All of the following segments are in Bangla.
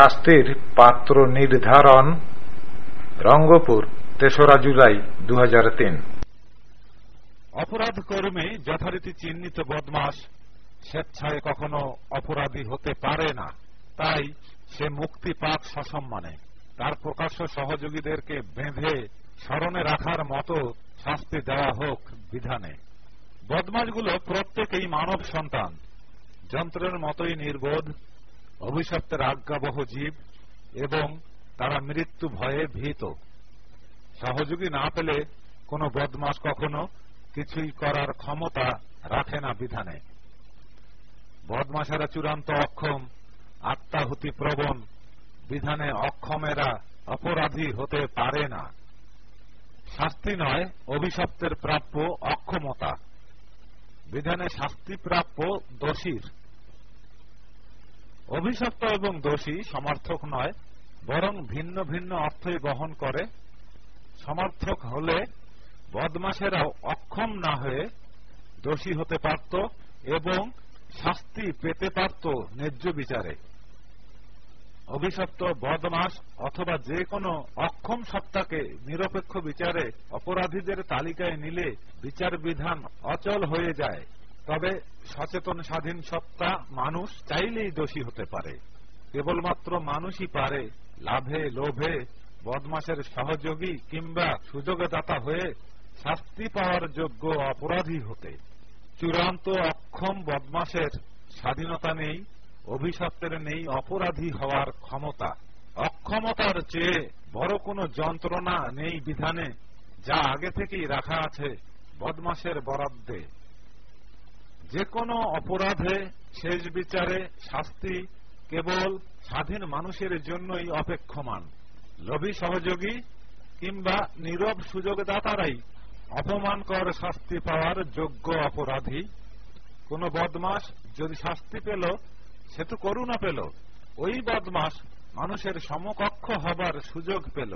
শাস্তির পাত্র নির্ধারণ, রঙ্গপুর, তেসরা জুলাই দু অপরাধ কর্মে যথারীতি চিহ্নিত বদমাস স্বেচ্ছায় কখনো অপরাধী হতে পারে না। তাই সে মুক্তি পাক সসম্মানে। তার প্রকাশ্য সহযোগীদেরকে বেঁধে স্মরণে রাখার মতো শাস্তি দেওয়া হোক বিধানে। বদমাসগুলো প্রত্যেকেই মানব সন্তান। যন্ত্রের মতোই নির্বোধ অভিশপ্তের আজ্ঞাবহ জীব এবং তারা মৃত্যু ভয়ে ভীত। সহযোগী না পেলে কোনো বদমাস কখনো কিছুই করার ক্ষমতা রাখে না বিধানে। বদমাসেরা চূড়ান্ত অক্ষম, আত্মাহুতি প্রবণ, বিধানে অক্ষমেরা অপরাধী হতে পারে না। শাস্তি নয়, অভিশপ্তের প্রাপ্য অক্ষমতা। বিধানে শাস্তি প্রাপ্য দোষীর। অভিশপ্ত এবং দোষী সমর্থক নয়, বরং ভিন্ন ভিন্ন অর্থই বহন করে। সমর্থক হলে বদমাসেরাও অক্ষম না হয়ে দোষী হতে পারত এবং শাস্তি পেতে পারত ন্যায্য বিচারে। অভিশপ্ত বদমাস অথবা যে কোনো অক্ষম সত্তাকে নিরপেক্ষ বিচারে অপরাধীদের তালিকায় নিলে বিচার বিধান অচল হয়ে যায়। তবে সচেতন স্বাধীন সত্তা মানুষ চাইলেই দোষী হতে পারে। কেবলমাত্র মানুষই পারে লাভে, লোভে বদমাসের সহযোগী কিংবা সুযোগদাতা হয়ে শাস্তি পাওয়ার যোগ্য অপরাধী হতে। চূড়ান্ত অক্ষম বদমাসের স্বাধীনতা নেই, অভিশপ্তের নেই অপরাধী হওয়ার ক্ষমতা। অক্ষমতার চেয়ে বড় কোনো যন্ত্রণা নেই বিধানে, যা আগে থেকেই রাখা আছে বদমাসের বরাদ্দে। যে কোনো অপরাধে শেষ বিচারে শাস্তি কেবল স্বাধীন মানুষের জন্যই অপেক্ষমান। লোভী সহযোগী কিংবা নীরব সুযোগদাতারাই অপমানকর শাস্তি পাওয়ার যোগ্য অপরাধী। কোন বদমাস যদি শাস্তি পেল, সে তো করুণা পেল। ওই বদমাস মানুষের সমকক্ষ হবার সুযোগ পেল।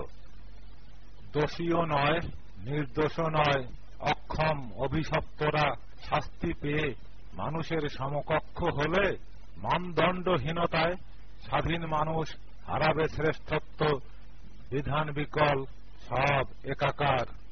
দোষীও নয় নির্দোষ নয়, অক্ষম, অভিশপ্তরা শাস্তি পেয়ে মানুষের সমকক্ষ হলে মানদণ্ডহীনতায় স্বাধীন মানুষ হারাবে শ্রেষ্ঠত্ব বিধান বিকল সব একাকার।